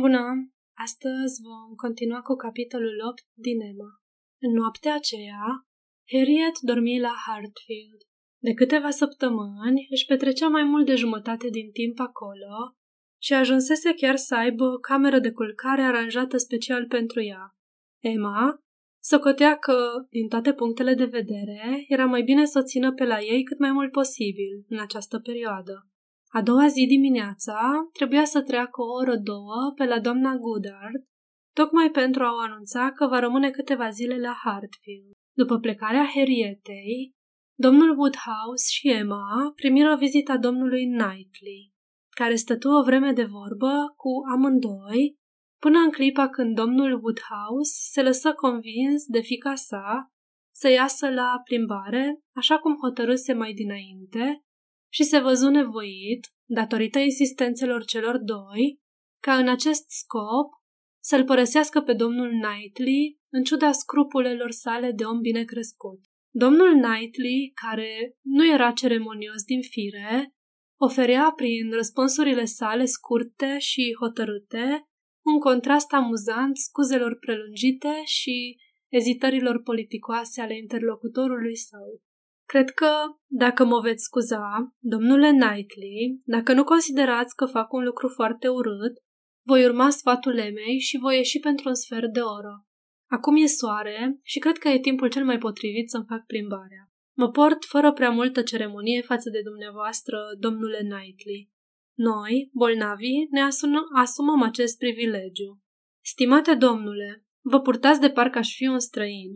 Bună! Astăzi vom continua cu capitolul 8 din Emma. În noaptea aceea, Harriet dormi la Hartfield. De câteva săptămâni își petrecea mai mult de jumătate din timp acolo și ajunsese chiar să aibă o cameră de culcare aranjată special pentru ea. Emma socotea că, din toate punctele de vedere, era mai bine să o țină pe la ei cât mai mult posibil în această perioadă. A doua zi dimineața trebuia să treacă o oră două pe la doamna Goodard, tocmai pentru a o anunța că va rămâne câteva zile la Hartfield. După plecarea Harrietei, domnul Woodhouse și Emma primiră vizita domnului Knightley, care stătu o vreme de vorbă cu amândoi, până în clipa când domnul Woodhouse se lăsă convins de fica sa să iasă la plimbare, așa cum hotărâse mai dinainte, și se văzu nevoit, datorită insistențelor celor doi, ca în acest scop să-l părăsească pe domnul Knightley, în ciuda scrupulelor sale de om bine crescut. Domnul Knightley, care nu era ceremonios din fire, oferea prin răspunsurile sale scurte și hotărâte un contrast amuzant scuzelor prelungite și ezitărilor politicoase ale interlocutorului său. Cred că, dacă mă veți scuza, domnule Knightley, dacă nu considerați că fac un lucru foarte urât, voi urma sfatul Emei și voi ieși pentru un sfert de oră. Acum e soare și cred că e timpul cel mai potrivit să-mi fac plimbarea. Mă port fără prea multă ceremonie față de dumneavoastră, domnule Knightley. Noi, bolnavii, ne asumăm acest privilegiu. Stimate domnule, vă purtați de parcă aș fi un străin.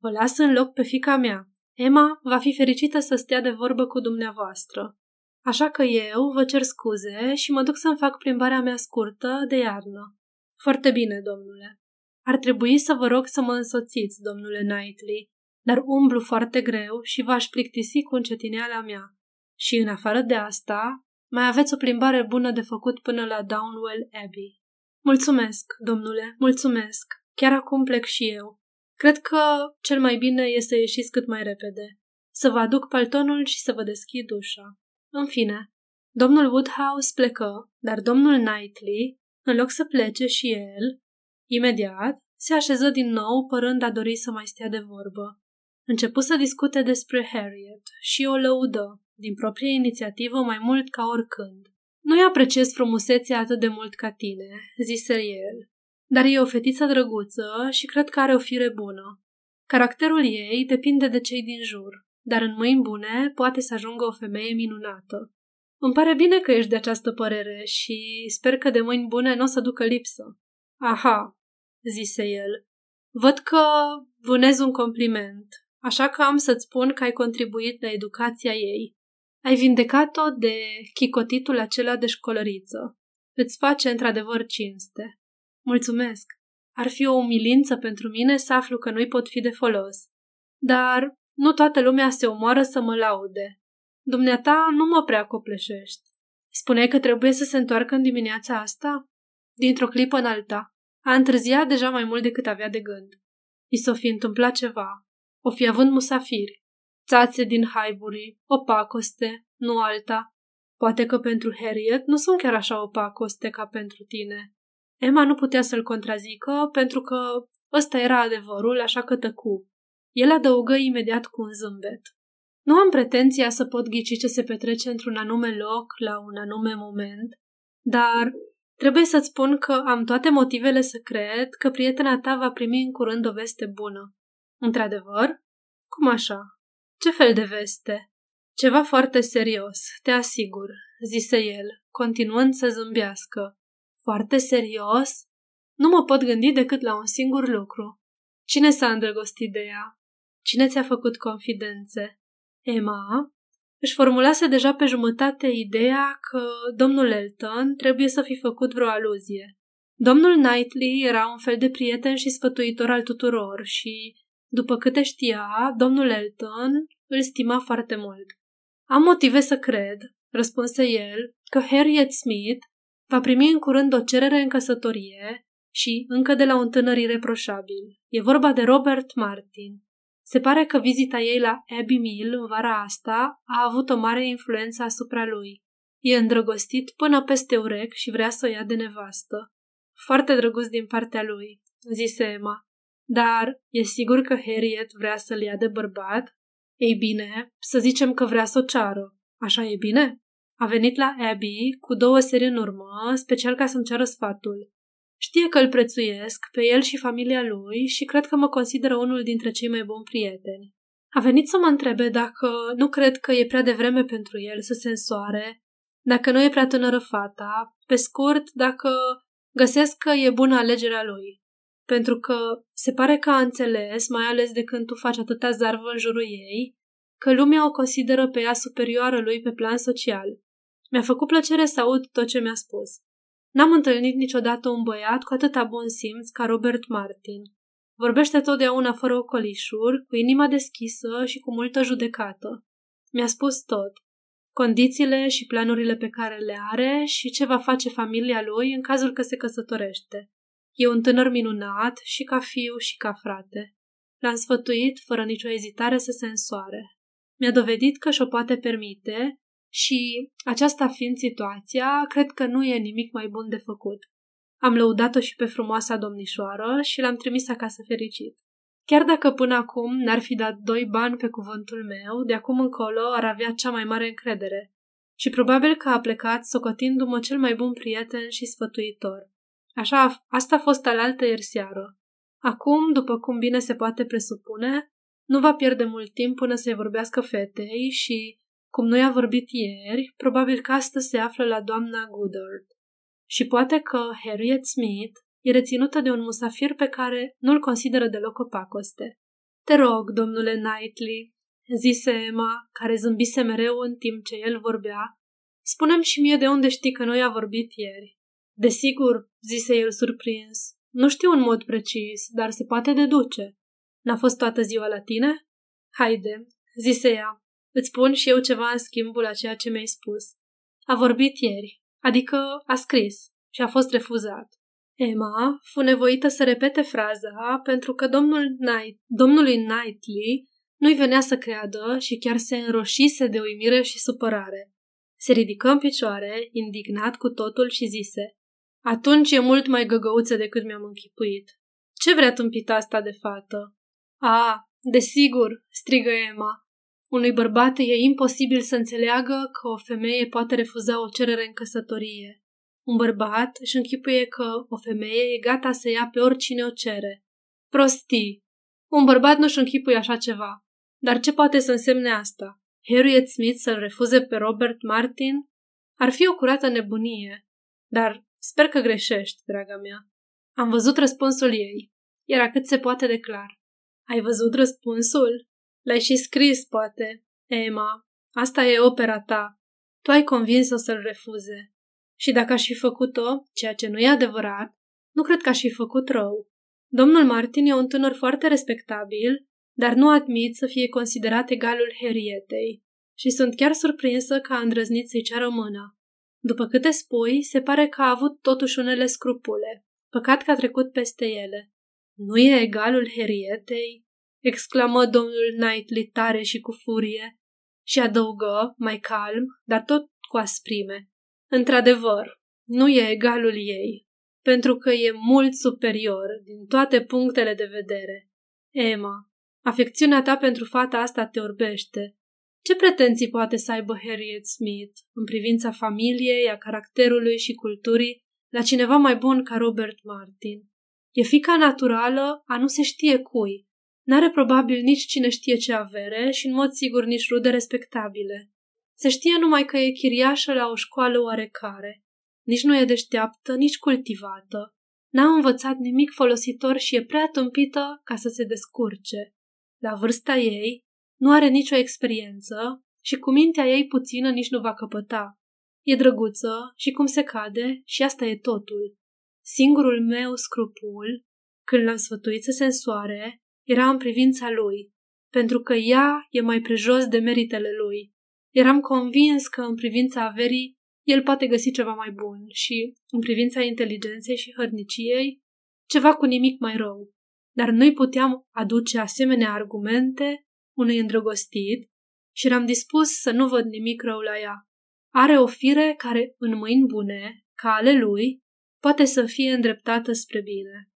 Vă las în loc pe fica mea, Emma va fi fericită să stea de vorbă cu dumneavoastră. Așa că eu vă cer scuze și mă duc să-mi fac plimbarea mea scurtă de iarnă. Foarte bine, domnule. Ar trebui să vă rog să mă însoțiți, domnule Knightley, dar umblu foarte greu și v-aș plictisi cu încetineala mea. Și în afară de asta, mai aveți o plimbare bună de făcut până la Downwell Abbey. Mulțumesc, domnule, mulțumesc. Chiar acum plec și eu. Cred că cel mai bine este să ieșiți cât mai repede. Să vă aduc paltonul și să vă deschid ușa. În fine, domnul Woodhouse plecă, dar domnul Knightley, în loc să plece și el, imediat, se așeză din nou, părând a dori să mai stea de vorbă. Începu să discute despre Harriet și o lăudă, din proprie inițiativă mai mult ca oricând. Nu-i apreciez frumusețea atât de mult ca tine, zise el, dar e o fetiță drăguță și cred că are o fire bună. Caracterul ei depinde de cei din jur, dar în mâini bune poate să ajungă o femeie minunată. Îmi pare bine că ești de această părere și sper că de mâini bune nu o să ducă lipsă. Aha, zise el. Văd că vânez un compliment, așa că am să-ți spun că ai contribuit la educația ei. Ai vindecat-o de chicotitul acela de școlăriță. Îți face într-adevăr cinste. Mulțumesc. Ar fi o umilință pentru mine să aflu că nu-i pot fi de folos. Dar nu toată lumea se omoară să mă laude. Dumneata nu mă prea copleșești. Spuneai că trebuie să se întoarcă în dimineața asta? Dintr-o clipă în alta. A întârziat deja mai mult decât avea de gând. I s-o fi întâmplat ceva. O fi având musafiri. Țațe din Highbury, o pacoste, nu alta. Poate că pentru Harriet nu sunt chiar așa opacoste ca pentru tine. Emma nu putea să-l contrazică pentru că ăsta era adevărul, așa că tăcu. El adăugă imediat cu un zâmbet. Nu am pretenția să pot ghici ce se petrece într-un anume loc, la un anume moment, dar trebuie să-ți spun că am toate motivele să cred că prietena ta va primi în curând o veste bună. Într-adevăr? Cum așa? Ce fel de veste? Ceva foarte serios, te asigur, zise el, continuând să zâmbească. Foarte serios? Nu mă pot gândi decât la un singur lucru. Cine s-a îndrăgostit de ea? Cine ți-a făcut confidențe? Emma își formulase deja pe jumătate ideea că domnul Elton trebuie să fi făcut vreo aluzie. Domnul Knightley era un fel de prieten și sfătuitor al tuturor și, după câte știa, domnul Elton îl stima foarte mult. Am motive să cred, răspunse el, că Harriet Smith Va primi în curând o cerere în căsătorie și încă de la un tânăr ireproșabil. E vorba de Robert Martin. Se pare că vizita ei la Abbey Mill în vara asta a avut o mare influență asupra lui. E îndrăgostit până peste urec și vrea să o ia de nevastă. foarte drăguț din partea lui, zise Emma. Dar e sigur că Harriet vrea să-l ia de bărbat? Ei bine, să zicem că vrea să o ceară. Așa e bine? A venit la Abby cu două serii în urmă, special ca să-mi ceară sfatul. Știe că îl prețuiesc pe el și familia lui și cred că mă consideră unul dintre cei mai buni prieteni. A venit să mă întrebe dacă nu cred că e prea devreme pentru el să se însoare, dacă nu e prea tânără fata, pe scurt, dacă găsesc că e bună alegerea lui. Pentru că se pare că a înțeles, mai ales de când tu faci atâta zarvă în jurul ei, că lumea o consideră pe ea superioară lui pe plan social. Mi-a făcut plăcere să aud tot ce mi-a spus. N-am întâlnit niciodată un băiat cu atâta bun simț ca Robert Martin. Vorbește totdeauna fără ocolișuri, cu inima deschisă și cu multă judecată. Mi-a spus tot. Condițiile și planurile pe care le are și ce va face familia lui în cazul că se căsătorește. E un tânăr minunat și ca fiu și ca frate. L-am sfătuit, fără nicio ezitare, să se însoare. Mi-a dovedit că și-o poate permite și, aceasta fiind situația, cred că nu e nimic mai bun de făcut. Am lăudat-o și pe frumoasa domnișoară și l-am trimis acasă fericit. Chiar dacă până acum n-ar fi dat doi bani pe cuvântul meu, de acum încolo ar avea cea mai mare încredere. Și probabil că a plecat socotindu-mă cel mai bun prieten și sfătuitor. Așa, asta a fost alaltă ieri seară. Acum, după cum bine se poate presupune, nu va pierde mult timp până să-i vorbească fetei și, cum nu i-a vorbit ieri, probabil că astăzi se află la doamna Goodard. Și poate că Harriet Smith e reținută de un musafir pe care nu-l consideră deloc o pacoste. Te rog, domnule Knightley, zise Emma, care zâmbise mereu în timp ce el vorbea, spunem și mie de unde știi că noi a vorbit ieri. Desigur, zise el surprins, nu știu un mod precis, dar se poate deduce. N-a fost toată ziua la tine? Haide, zise ea. Îți spun și eu ceva în schimbul a ceea ce mi-ai spus. A vorbit ieri, adică a scris și a fost refuzat. Emma fu nevoită să repete fraza pentru că domnul Knight, domnului Knightley nu-i venea să creadă și chiar se înroșise de uimire și supărare. Se ridică în picioare, indignat cu totul și zise Atunci e mult mai găgăuță decât mi-am închipuit. Ce vrea tâmpita asta de fată? A, desigur, strigă Emma. Unui bărbat e imposibil să înțeleagă că o femeie poate refuza o cerere în căsătorie. Un bărbat își închipuie că o femeie e gata să ia pe oricine o cere. Prostii! Un bărbat nu-și închipuie așa ceva. Dar ce poate să însemne asta? Harriet Smith să-l refuze pe Robert Martin? Ar fi o curată nebunie. Dar sper că greșești, draga mea. Am văzut răspunsul ei. Era cât se poate de clar. Ai văzut răspunsul? L-ai și scris, poate. Emma, asta e opera ta. Tu ai convins-o să-l refuze. Și dacă aș fi făcut-o, ceea ce nu e adevărat, nu cred că aș fi făcut rău. Domnul Martin e un tânăr foarte respectabil, dar nu admit să fie considerat egalul Herietei și sunt chiar surprinsă că a îndrăznit să-i ceară mâna. După câte spui, se pare că a avut totuși unele scrupule. Păcat că a trecut peste ele. Nu e egalul Herietei? Exclamă domnul Knightley tare și cu furie și adăugă, mai calm, dar tot cu asprime. Într-adevăr, nu e egalul ei, pentru că e mult superior din toate punctele de vedere. Emma, afecțiunea ta pentru fata asta te orbește. Ce pretenții poate să aibă Harriet Smith în privința familiei, a caracterului și culturii la cineva mai bun ca Robert Martin? E fica naturală a nu se știe cui. N-are probabil nici cine știe ce avere și în mod sigur nici rude respectabile. Se știe numai că e chiriașă la o școală oarecare. Nici nu e deșteaptă, nici cultivată. N-a învățat nimic folositor și e prea tâmpită ca să se descurce. La vârsta ei, nu are nicio experiență și cu mintea ei puțină nici nu va căpăta. E drăguță și cum se cade și asta e totul. Singurul meu scrupul, când l-am sfătuit să se însoare, era în privința lui, pentru că ea e mai prejos de meritele lui. Eram convins că în privința averii el poate găsi ceva mai bun și, în privința inteligenței și hărniciei, ceva cu nimic mai rău. Dar nu-i puteam aduce asemenea argumente unui îndrăgostit și eram dispus să nu văd nimic rău la ea. Are o fire care, în mâini bune, ca ale lui, poate să fie îndreptată spre bine.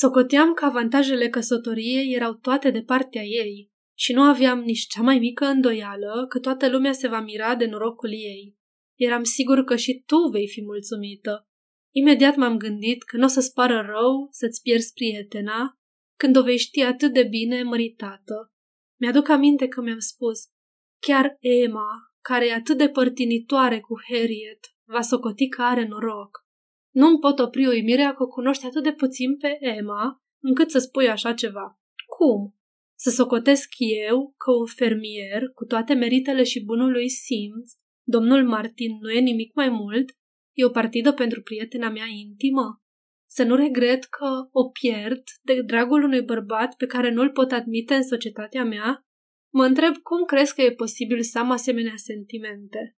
Socoteam că avantajele căsătoriei erau toate de partea ei și nu aveam nici cea mai mică îndoială că toată lumea se va mira de norocul ei. Eram sigur că și tu vei fi mulțumită. Imediat m-am gândit că nu o să-ți pară rău să-ți pierzi prietena când o vei ști atât de bine măritată. Mi-aduc aminte că mi-am spus, chiar Emma, care e atât de părtinitoare cu Harriet, va socoti că are noroc. Nu-mi pot opri uimirea că o cunoști atât de puțin pe Emma, încât să spui așa ceva. Cum? Să socotesc eu că un fermier, cu toate meritele și bunul lui simț, domnul Martin nu e nimic mai mult, e o partidă pentru prietena mea intimă? Să nu regret că o pierd de dragul unui bărbat pe care nu-l pot admite în societatea mea? Mă întreb cum crezi că e posibil să am asemenea sentimente.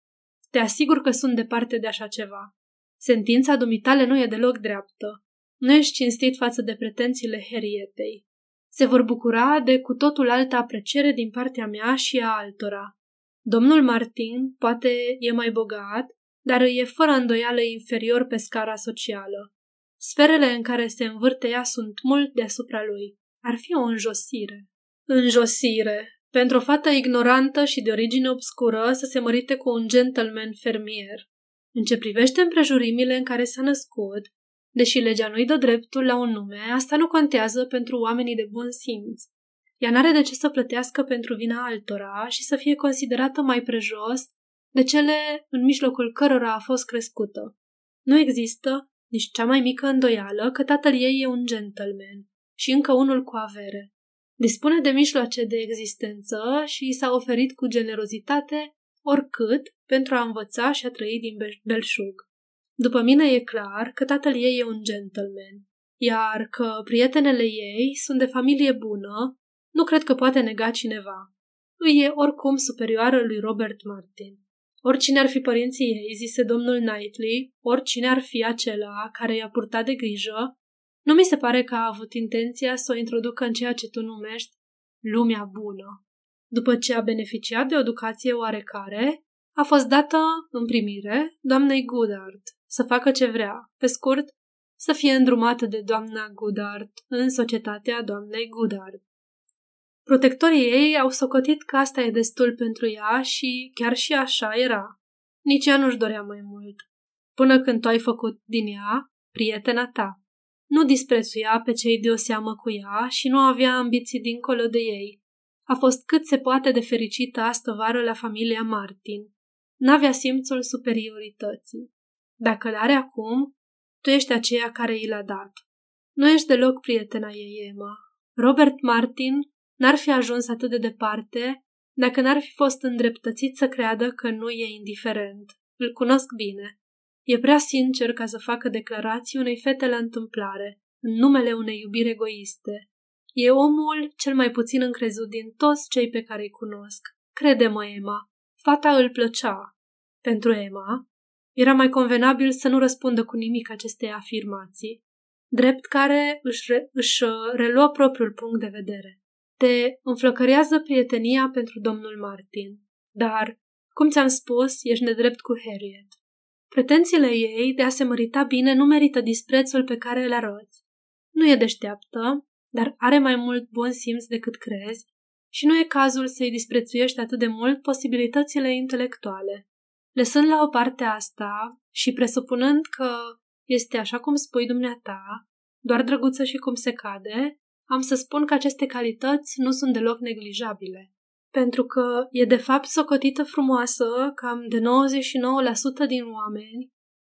Te asigur că sunt departe de așa ceva. Sentința dumitale nu e deloc dreaptă. Nu ești cinstit față de pretențiile Herietei. Se vor bucura de cu totul altă apreciere din partea mea și a altora. Domnul Martin poate e mai bogat, dar îi e fără îndoială inferior pe scara socială. Sferele în care se învârte ea sunt mult deasupra lui. Ar fi o înjosire. Înjosire! Pentru o fată ignorantă și de origine obscură să se mărite cu un gentleman fermier. În ce privește împrejurimile în care s-a născut, deși legea nu-i dă dreptul la un nume, asta nu contează pentru oamenii de bun simț. Ea n-are de ce să plătească pentru vina altora și să fie considerată mai prejos de cele în mijlocul cărora a fost crescută. Nu există nici cea mai mică îndoială că tatăl ei e un gentleman și încă unul cu avere. Dispune de mijloace de existență și i s-a oferit cu generozitate oricât pentru a învăța și a trăi din belșug. După mine e clar că tatăl ei e un gentleman, iar că prietenele ei sunt de familie bună, nu cred că poate nega cineva. Îi e oricum superioară lui Robert Martin. Oricine ar fi părinții ei, zise domnul Knightley, oricine ar fi acela care i-a purtat de grijă, nu mi se pare că a avut intenția să o introducă în ceea ce tu numești lumea bună. După ce a beneficiat de o educație oarecare, a fost dată în primire doamnei Goodart să facă ce vrea, pe scurt, să fie îndrumată de doamna Goodart în societatea doamnei Goodart. Protectorii ei au socotit că asta e destul pentru ea și chiar și așa era. Nici ea nu-și dorea mai mult. Până când tu ai făcut din ea prietena ta. Nu disprețuia pe cei de o seamă cu ea și nu avea ambiții dincolo de ei. A fost cât se poate de fericită astă vară la familia Martin. N-avea simțul superiorității. Dacă l-are acum, tu ești aceea care i l-a dat. Nu ești deloc prietena ei, Emma. Robert Martin n-ar fi ajuns atât de departe dacă n-ar fi fost îndreptățit să creadă că nu e indiferent. Îl cunosc bine. E prea sincer ca să facă declarații unei fete la întâmplare, în numele unei iubiri egoiste. E omul cel mai puțin încrezut din toți cei pe care îi cunosc. Crede-mă, Emma, fata îl plăcea. Pentru Emma, era mai convenabil să nu răspundă cu nimic acestei afirmații, drept care își, re- își uh, reluă propriul punct de vedere. Te înflăcărează prietenia pentru domnul Martin, dar, cum ți-am spus, ești nedrept cu Harriet. Pretențiile ei de a se mărita bine nu merită disprețul pe care îl arăți. Nu e deșteaptă, dar are mai mult bun simț decât crezi și nu e cazul să-i disprețuiești atât de mult posibilitățile intelectuale. Lăsând la o parte asta și presupunând că este așa cum spui dumneata, doar drăguță și cum se cade, am să spun că aceste calități nu sunt deloc neglijabile. Pentru că e de fapt socotită frumoasă cam de 99% din oameni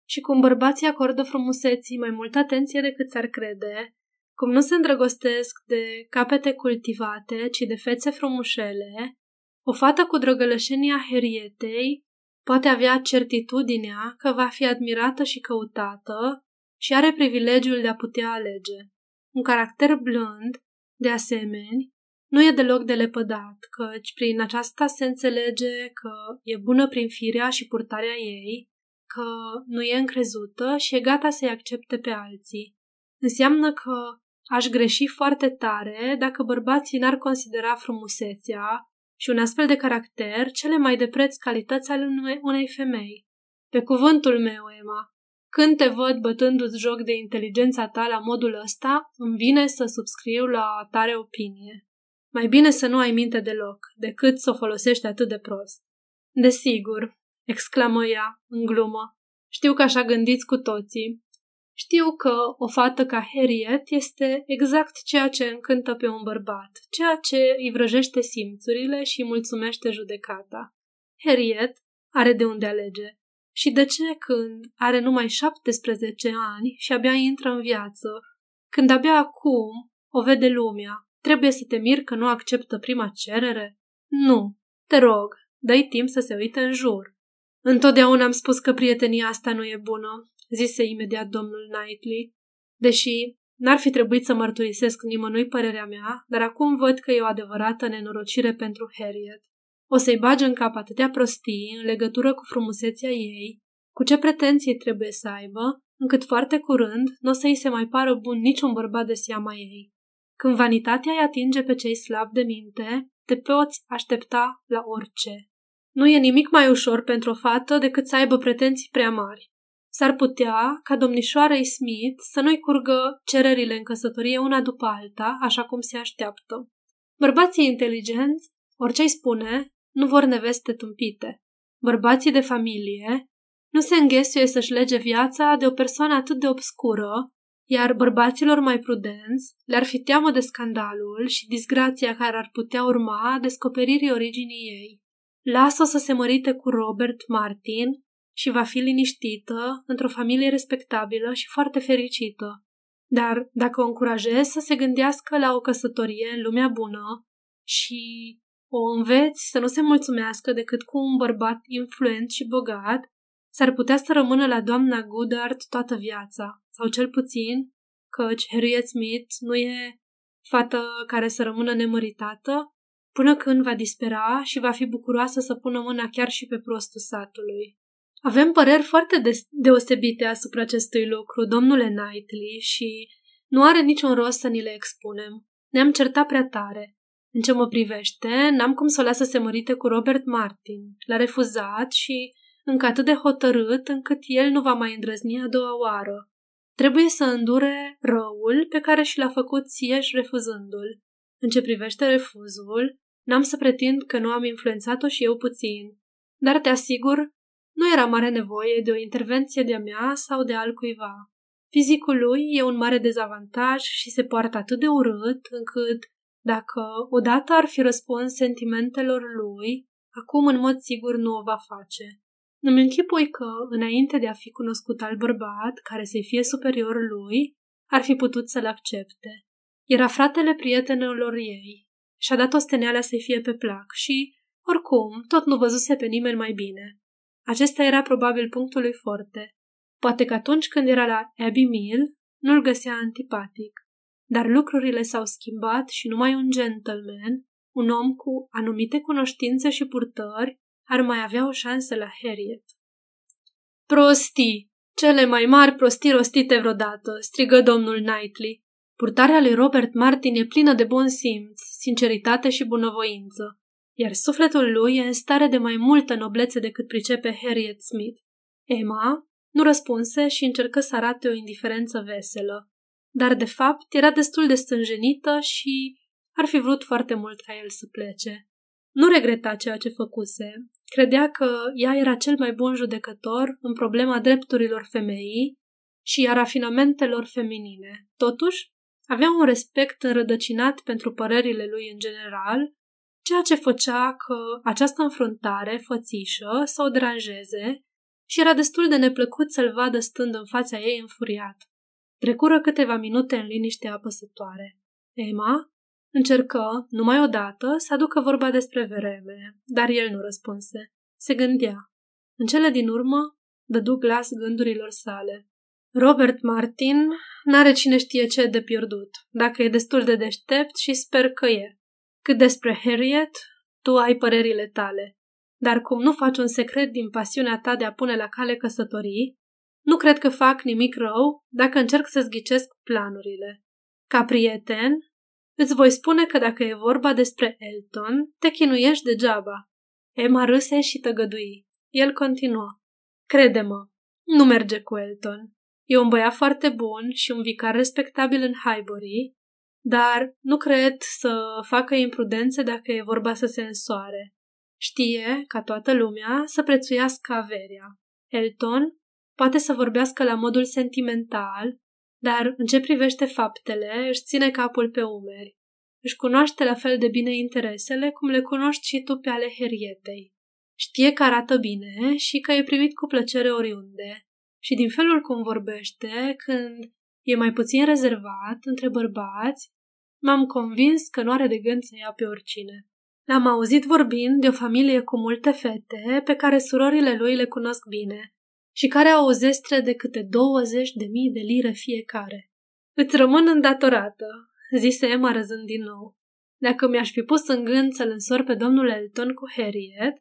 și cum bărbații acordă frumuseții mai multă atenție decât s-ar crede, cum nu se îndrăgostesc de capete cultivate, ci de fețe frumușele, o fată cu drăgălășenia herietei poate avea certitudinea că va fi admirată și căutată și are privilegiul de a putea alege. Un caracter blând, de asemenea, nu e deloc de lepădat, căci prin aceasta se înțelege că e bună prin firea și purtarea ei, că nu e încrezută și e gata să-i accepte pe alții. Înseamnă că aș greși foarte tare dacă bărbații n-ar considera frumusețea și un astfel de caracter cele mai de preț calități ale unei femei. Pe cuvântul meu, Emma, Când te văd bătându-ți joc de inteligența ta la modul ăsta, îmi vine să subscriu la o tare opinie. Mai bine să nu ai minte deloc, decât să o folosești atât de prost. Desigur, exclamă ea, în glumă. Știu că așa gândiți cu toții. Știu că o fată ca Harriet este exact ceea ce încântă pe un bărbat, ceea ce îi vrăjește simțurile și îi mulțumește judecata. Harriet are de unde alege. Și de ce când are numai 17 ani și abia intră în viață, când abia acum o vede lumea, trebuie să te miri că nu acceptă prima cerere? Nu, te rog, dă timp să se uite în jur. Întotdeauna am spus că prietenia asta nu e bună, zise imediat domnul Knightley, deși n-ar fi trebuit să mărturisesc nimănui părerea mea, dar acum văd că e o adevărată nenorocire pentru Harriet. O să-i bage în cap atâtea prostii în legătură cu frumusețea ei, cu ce pretenții trebuie să aibă, încât foarte curând nu o să-i se mai pară bun niciun bărbat de seama ei. Când vanitatea îi atinge pe cei slabi de minte, te poți aștepta la orice. Nu e nimic mai ușor pentru o fată decât să aibă pretenții prea mari. S-ar putea ca domnișoarei Smith să nu-i curgă cererile în căsătorie una după alta, așa cum se așteaptă. Bărbații inteligenți, orice îi spune, nu vor neveste tâmpite. Bărbații de familie nu se înghesuie să-și lege viața de o persoană atât de obscură, iar bărbaților mai prudenți le-ar fi teamă de scandalul și disgrația care ar putea urma descoperirii originii ei. Lasă-o să se mărite cu Robert Martin și va fi liniștită într-o familie respectabilă și foarte fericită. Dar dacă o încurajezi să se gândească la o căsătorie în lumea bună și o înveți să nu se mulțumească decât cu un bărbat influent și bogat, s-ar putea să rămână la doamna Goodart toată viața, sau cel puțin, căci Harriet Smith nu e fată care să rămână nemăritată, până când va dispera și va fi bucuroasă să pună mâna chiar și pe prostul satului. Avem păreri foarte deosebite asupra acestui lucru, domnule Knightley, și nu are niciun rost să ni le expunem. Ne-am certat prea tare. În ce mă privește, n-am cum să o las să se mărite cu Robert Martin. L-a refuzat și încă atât de hotărât încât el nu va mai îndrăzni a doua oară. Trebuie să îndure răul pe care și l-a făcut Sieș refuzându-l. În ce privește refuzul, n-am să pretind că nu am influențat-o și eu puțin, dar te asigur, nu era mare nevoie de o intervenție de-a mea sau de altcuiva. Fizicul lui e un mare dezavantaj și se poartă atât de urât încât dacă odată ar fi răspuns sentimentelor lui, acum în mod sigur nu o va face. Îmi închipui că, înainte de a fi cunoscut al bărbat care să-i fie superior lui, ar fi putut să-l accepte. Era fratele prietenilor ei. Și-a dat o steneală să-i fie pe plac și, oricum, tot nu văzuse pe nimeni mai bine. Acesta era probabil punctul lui forte. Poate că atunci când era la Abbey Mill, nu-l găsea antipatic. Dar lucrurile s-au schimbat și numai un gentleman, un om cu anumite cunoștințe și purtări, ar mai avea o șansă la Harriet. Prostii! Cele mai mari prostii rostite vreodată, strigă domnul Knightley. Purtarea lui Robert Martin e plină de bun simț, sinceritate și bunăvoință, iar sufletul lui e în stare de mai multă noblețe decât pricepe Harriet Smith. Emma nu răspunse și încercă să arate o indiferență veselă dar de fapt era destul de stânjenită și ar fi vrut foarte mult ca el să plece. Nu regreta ceea ce făcuse. Credea că ea era cel mai bun judecător în problema drepturilor femeii și a rafinamentelor feminine. Totuși, avea un respect înrădăcinat pentru părerile lui în general, ceea ce făcea că această înfruntare fățișă să o deranjeze și era destul de neplăcut să-l vadă stând în fața ei înfuriat. Trecură câteva minute în liniște apăsătoare. Emma încercă, numai odată, să aducă vorba despre vreme, dar el nu răspunse. Se gândea. În cele din urmă, dădu glas gândurilor sale. Robert Martin n-are cine știe ce de pierdut, dacă e destul de deștept și sper că e. Cât despre Harriet, tu ai părerile tale. Dar cum nu faci un secret din pasiunea ta de a pune la cale căsătorii, nu cred că fac nimic rău dacă încerc să zghicesc planurile. Ca prieten, îți voi spune că dacă e vorba despre Elton, te chinuiești degeaba. Emma râse și tăgădui. El continuă. Crede-mă, nu merge cu Elton. E un băiat foarte bun și un vicar respectabil în Highbury, dar nu cred să facă imprudențe dacă e vorba să se însoare. Știe, ca toată lumea, să prețuiască averia. Elton poate să vorbească la modul sentimental, dar în ce privește faptele, își ține capul pe umeri. Își cunoaște la fel de bine interesele cum le cunoști și tu pe ale Herietei. Știe că arată bine și că e primit cu plăcere oriunde. Și din felul cum vorbește, când e mai puțin rezervat între bărbați, m-am convins că nu are de gând să ia pe oricine. L-am auzit vorbind de o familie cu multe fete pe care surorile lui le cunosc bine și care au o zestre de câte 20 de mii de lire fiecare. Îți rămân îndatorată, zise Emma răzând din nou. Dacă mi-aș fi pus în gând să-l însor pe domnul Elton cu Harriet,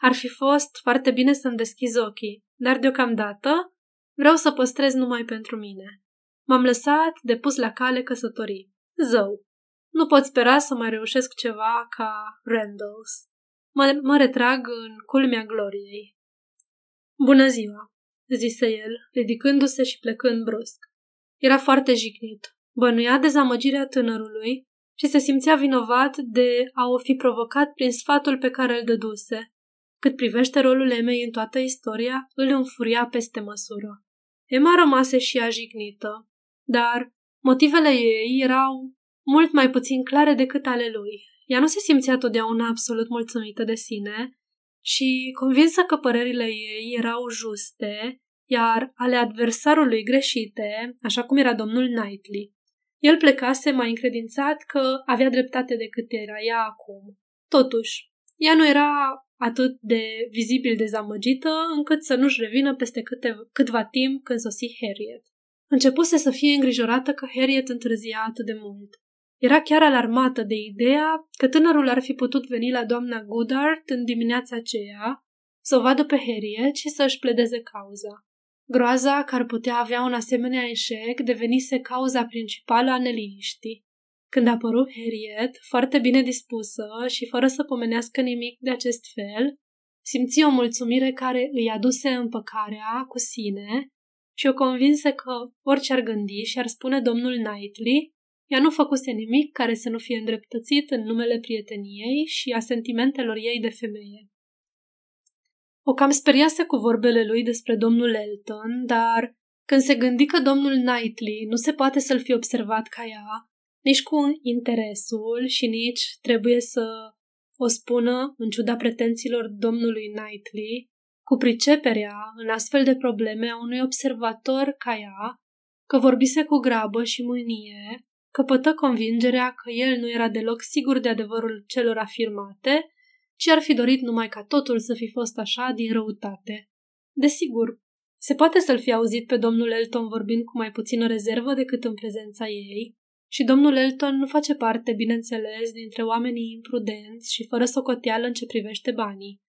ar fi fost foarte bine să-mi deschiz ochii, dar deocamdată vreau să păstrez numai pentru mine. M-am lăsat de pus la cale căsătorii. Zău, nu pot spera să mai reușesc ceva ca Randalls. Mă, mă retrag în culmea gloriei. Bună ziua, zise el, ridicându-se și plecând brusc. Era foarte jignit. Bănuia dezamăgirea tânărului și se simțea vinovat de a o fi provocat prin sfatul pe care îl dăduse. Cât privește rolul Emei în toată istoria, îl înfuria peste măsură. Emma rămase și ea jignită, dar motivele ei erau mult mai puțin clare decât ale lui. Ea nu se simțea totdeauna absolut mulțumită de sine și, convinsă că părerile ei erau juste, iar ale adversarului greșite, așa cum era domnul Knightley. El plecase mai încredințat că avea dreptate decât era ea acum. Totuși, ea nu era atât de vizibil dezamăgită încât să nu-și revină peste câte, câtva timp când sosi Harriet. Începuse să fie îngrijorată că Harriet întârzia atât de mult. Era chiar alarmată de ideea că tânărul ar fi putut veni la doamna Goodart în dimineața aceea, să o vadă pe Harriet și să își pledeze cauza. Groaza că ar putea avea un asemenea eșec devenise cauza principală a neliniștii. Când a apărut Harriet, foarte bine dispusă și fără să pomenească nimic de acest fel, simți o mulțumire care îi aduse împăcarea cu sine și o convinse că orice ar gândi și ar spune domnul Knightley, ea nu făcuse nimic care să nu fie îndreptățit în numele prieteniei și a sentimentelor ei de femeie. O cam speriase cu vorbele lui despre domnul Elton, dar când se gândi că domnul Knightley nu se poate să-l fi observat ca ea, nici cu interesul și nici trebuie să o spună, în ciuda pretențiilor domnului Knightley, cu priceperea în astfel de probleme a unui observator ca ea, că vorbise cu grabă și mânie, căpătă convingerea că el nu era deloc sigur de adevărul celor afirmate, ci ar fi dorit numai ca totul să fi fost așa din răutate. Desigur, se poate să-l fi auzit pe domnul Elton vorbind cu mai puțină rezervă decât în prezența ei, și domnul Elton nu face parte, bineînțeles, dintre oamenii imprudenți și fără socoteală în ce privește banii.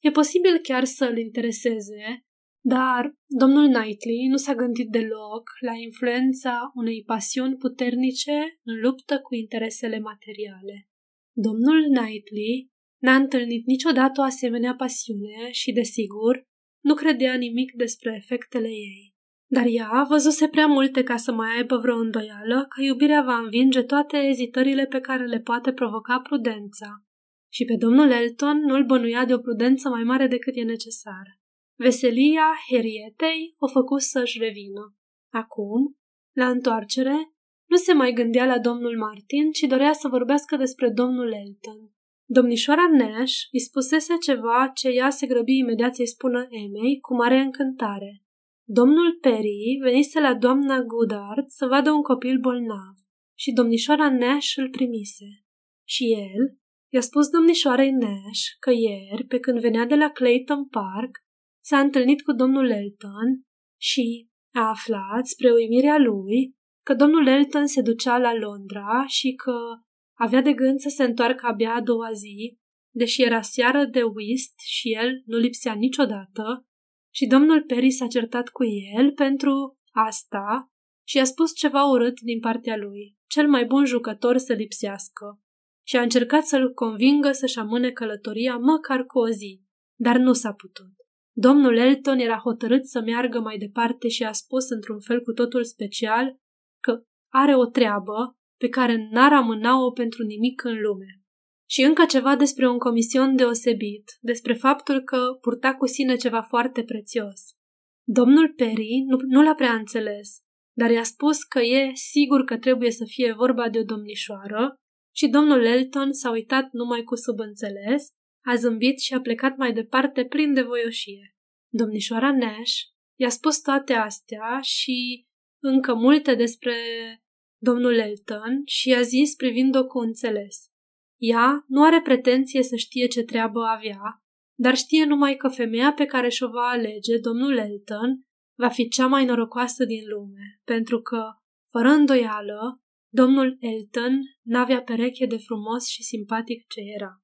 E posibil chiar să îl intereseze, dar domnul Knightley nu s-a gândit deloc la influența unei pasiuni puternice în luptă cu interesele materiale. Domnul Knightley n-a întâlnit niciodată o asemenea pasiune și, desigur, nu credea nimic despre efectele ei. Dar ea văzuse prea multe ca să mai aibă vreo îndoială că iubirea va învinge toate ezitările pe care le poate provoca prudența. Și pe domnul Elton nu-l bănuia de o prudență mai mare decât e necesar. Veselia Herietei o făcu să-și revină. Acum, la întoarcere, nu se mai gândea la domnul Martin, ci dorea să vorbească despre domnul Elton. Domnișoara Nash îi spusese ceva ce ea se grăbi imediat să-i spună Emei cu mare încântare. Domnul Perry venise la doamna Goodard să vadă un copil bolnav și domnișoara Nash îl primise. Și el i-a spus domnișoarei Nash că ieri, pe când venea de la Clayton Park, s-a întâlnit cu domnul Elton și a aflat, spre uimirea lui, că domnul Elton se ducea la Londra și că avea de gând să se întoarcă abia a doua zi, deși era seară de whist și el nu lipsea niciodată, și domnul Perry s-a certat cu el pentru asta și a spus ceva urât din partea lui, cel mai bun jucător să lipsească, și a încercat să-l convingă să-și amâne călătoria măcar cu o zi, dar nu s-a putut. Domnul Elton era hotărât să meargă mai departe și a spus într-un fel cu totul special că are o treabă pe care n-ar amâna-o pentru nimic în lume. Și încă ceva despre un comision deosebit, despre faptul că purta cu sine ceva foarte prețios. Domnul Perry nu, nu l-a prea înțeles, dar i-a spus că e sigur că trebuie să fie vorba de o domnișoară și domnul Elton s-a uitat numai cu subînțeles, a zâmbit și a plecat mai departe plin de voioșie. Domnișoara Nash i-a spus toate astea și încă multe despre domnul Elton și i-a zis privind-o cu înțeles. Ea nu are pretenție să știe ce treabă avea, dar știe numai că femeia pe care și-o va alege, domnul Elton, va fi cea mai norocoasă din lume, pentru că, fără îndoială, domnul Elton n-avea pereche de frumos și simpatic ce era.